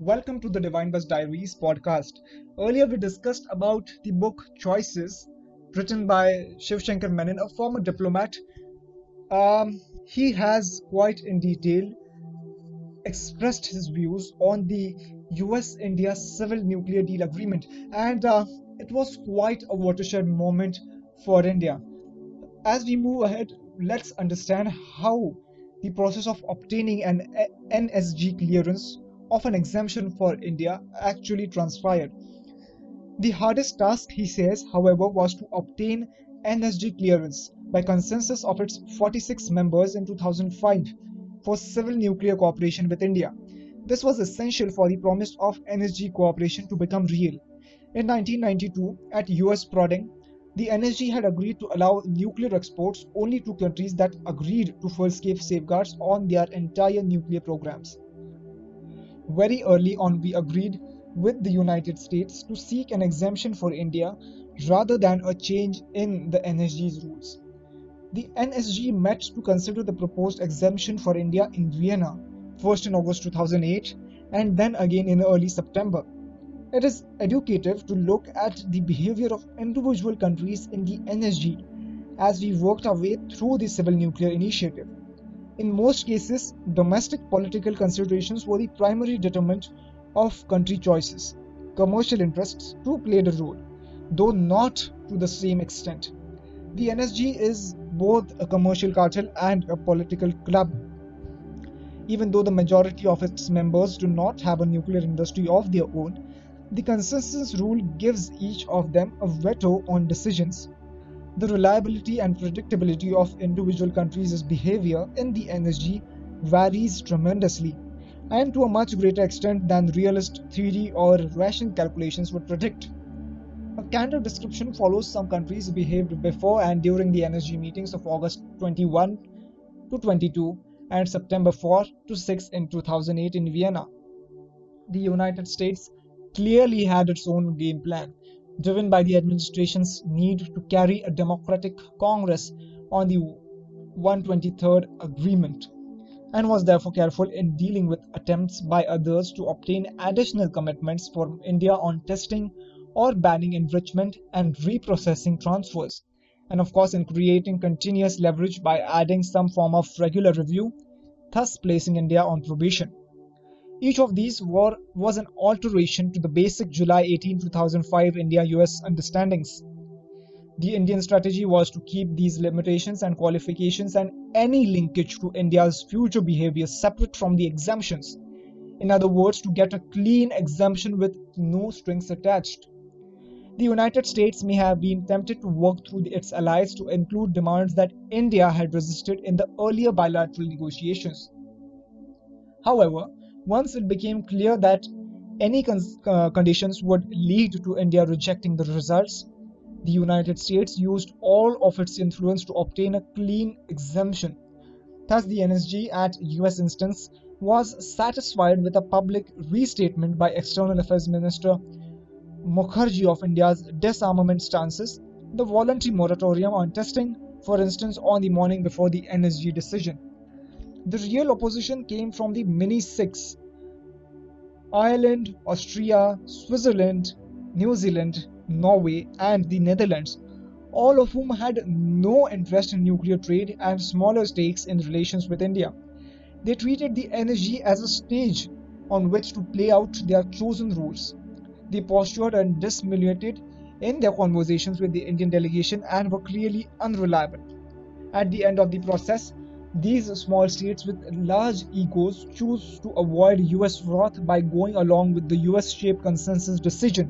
Welcome to the Divine Buzz Diaries podcast. Earlier we discussed about the book Choices, written by Shiv Shankar Menon, a former diplomat. Um, he has quite in detail expressed his views on the US-India civil nuclear deal agreement, and uh, it was quite a watershed moment for India. As we move ahead, let's understand how the process of obtaining an NSG clearance of an exemption for India actually transpired. The hardest task, he says, however, was to obtain NSG clearance by consensus of its 46 members in 2005 for civil nuclear cooperation with India. This was essential for the promise of NSG cooperation to become real. In 1992, at US prodding, the NSG had agreed to allow nuclear exports only to countries that agreed to full-scale safeguards on their entire nuclear programs. Very early on, we agreed with the United States to seek an exemption for India rather than a change in the NSG's rules. The NSG met to consider the proposed exemption for India in Vienna, first in August 2008 and then again in early September. It is educative to look at the behavior of individual countries in the NSG as we worked our way through the civil nuclear initiative. In most cases, domestic political considerations were the primary determinant of country choices. Commercial interests too played a role, though not to the same extent. The NSG is both a commercial cartel and a political club. Even though the majority of its members do not have a nuclear industry of their own, the consensus rule gives each of them a veto on decisions. The reliability and predictability of individual countries' behavior in the NSG varies tremendously, and to a much greater extent than realist theory or rational calculations would predict. A candid description follows some countries behaved before and during the NSG meetings of August 21 to 22 and September 4 to 6 in 2008 in Vienna. The United States clearly had its own game plan, driven by the administration's need to carry a democratic Congress on the 123rd Agreement, and was therefore careful in dealing with attempts by others to obtain additional commitments from India on testing or banning enrichment and reprocessing transfers, and of course in creating continuous leverage by adding some form of regular review, thus placing India on probation. Each of these were, was an alteration to the basic July 18, 2005 India-US understandings. The Indian strategy was to keep these limitations and qualifications and any linkage to India's future behavior separate from the exemptions. In other words, to get a clean exemption with no strings attached. The United States may have been tempted to work through its allies to include demands that India had resisted in the earlier bilateral negotiations. However, once it became clear that any uh, conditions would lead to India rejecting the results, the United States used all of its influence to obtain a clean exemption. Thus, the NSG at US instance was satisfied with a public restatement by External Affairs Minister Mukherjee of India's disarmament stances, the voluntary moratorium on testing, for instance, on the morning before the NSG decision. The real opposition came from the Mini Six Ireland, Austria, Switzerland, New Zealand, Norway, and the Netherlands, all of whom had no interest in nuclear trade and smaller stakes in relations with India. They treated the NSG as a stage on which to play out their chosen rules. They postured and dissimulated in their conversations with the Indian delegation and were clearly unreliable. At the end of the process, these small states with large egos choose to avoid US wrath by going along with the US shaped consensus decision.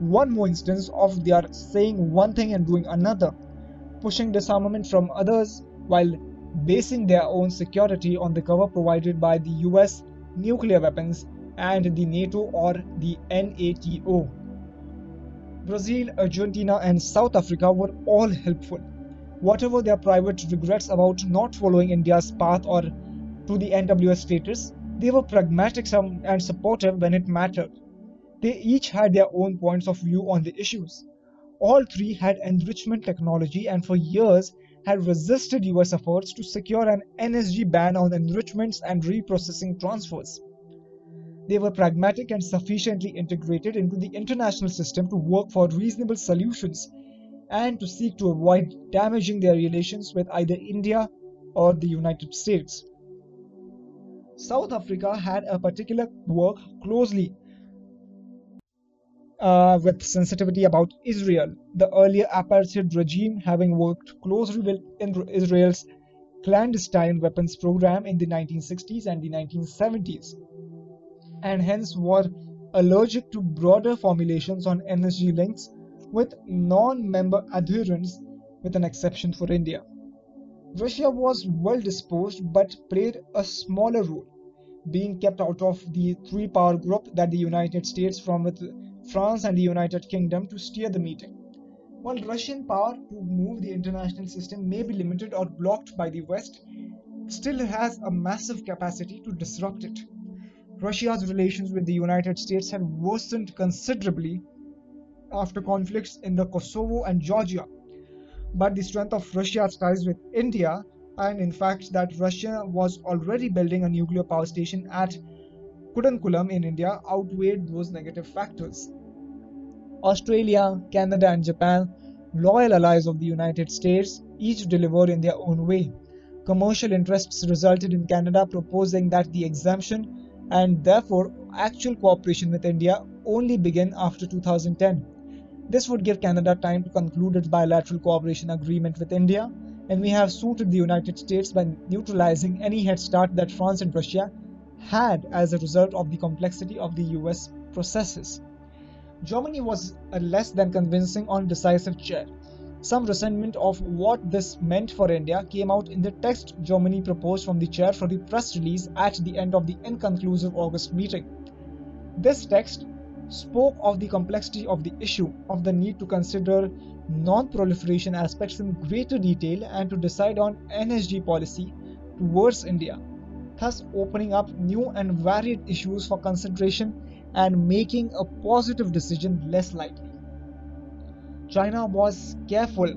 One more instance of their saying one thing and doing another, pushing disarmament from others while basing their own security on the cover provided by the US nuclear weapons and the NATO or the NATO. Brazil, Argentina, and South Africa were all helpful whatever their private regrets about not following India's path or to the NWS status, they were pragmatic and supportive when it mattered. They each had their own points of view on the issues. All three had enrichment technology and for years had resisted US efforts to secure an NSG ban on enrichments and reprocessing transfers. They were pragmatic and sufficiently integrated into the international system to work for reasonable solutions and to seek to avoid damaging their relations with either India or the United States. South Africa had a particular work closely uh, with sensitivity about Israel, the earlier apartheid regime having worked closely with Israel's clandestine weapons program in the 1960s and the 1970s, and hence were allergic to broader formulations on NSG links with non member adherents, with an exception for India. Russia was well disposed but played a smaller role, being kept out of the three power group that the United States from with France and the United Kingdom to steer the meeting. While Russian power to move the international system may be limited or blocked by the West, still has a massive capacity to disrupt it. Russia's relations with the United States have worsened considerably after conflicts in the Kosovo and Georgia. But the strength of Russia's ties with India, and in fact that Russia was already building a nuclear power station at Kudankulam in India, outweighed those negative factors. Australia, Canada, and Japan, loyal allies of the United States, each delivered in their own way. Commercial interests resulted in Canada proposing that the exemption and therefore actual cooperation with India only begin after 2010. This would give Canada time to conclude its bilateral cooperation agreement with India, and we have suited the United States by neutralizing any head start that France and Russia had as a result of the complexity of the US processes. Germany was a less than convincing on decisive chair. Some resentment of what this meant for India came out in the text Germany proposed from the chair for the press release at the end of the inconclusive August meeting. This text spoke of the complexity of the issue, of the need to consider non proliferation aspects in greater detail and to decide on NSG policy towards India, thus opening up new and varied issues for consideration and making a positive decision less likely. China was careful,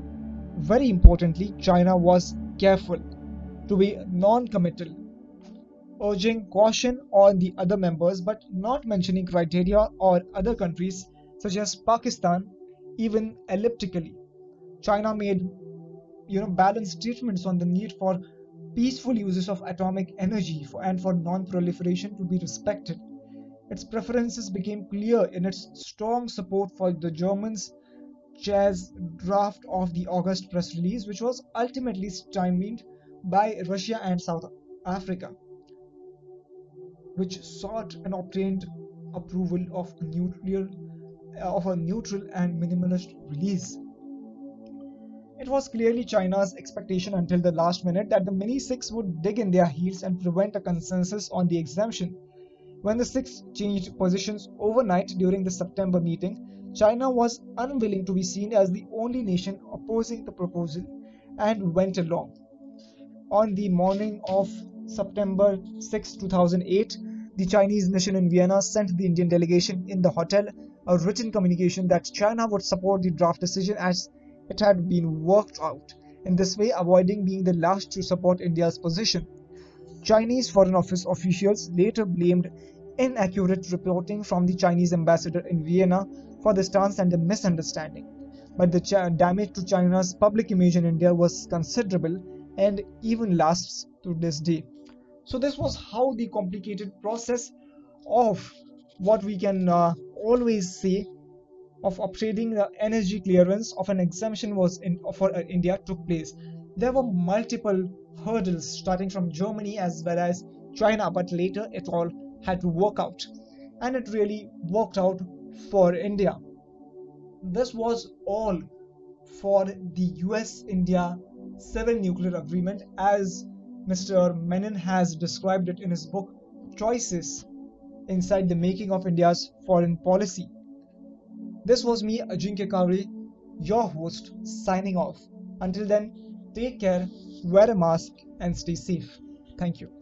very importantly, China was careful to be non committal, urging caution on the other members but not mentioning criteria or other countries such as Pakistan, even elliptically. China made you know balanced statements on the need for peaceful uses of atomic energy for, and for non-proliferation to be respected its preferences became clear in its strong support for the Germans' chair's draft of the August press release, which was ultimately stymied by Russia and South Africa, which sought and obtained approval of nuclear uh, of a neutral and minimalist release. It was clearly China's expectation until the last minute that the mini six would dig in their heels and prevent a consensus on the exemption when the six changed positions overnight during the September meeting, China was unwilling to be seen as the only nation opposing the proposal and went along. On the morning of September 6, 2008, the Chinese mission in Vienna sent the Indian delegation in the hotel a written communication that China would support the draft decision as it had been worked out, in this way avoiding being the last to support India's position. Chinese Foreign Office officials later blamed inaccurate reporting from the Chinese ambassador in Vienna for the stance and the misunderstanding. But the damage to China's public image in India was considerable and even lasts to this day. So, this was how the complicated process of what we can uh, always say of obtaining the NSG clearance of an exemption was in, for uh, India took place. There were multiple hurdles starting from Germany as well as China, but later it all had to work out. And it really worked out for India. This was all for the US India civil nuclear agreement as Mr. Menon has described it in his book Choices Inside the Making of India's Foreign Policy. This was me, Ajinkya Kavre, your host, signing off. Until then, take care, wear a mask, and stay safe. Thank you.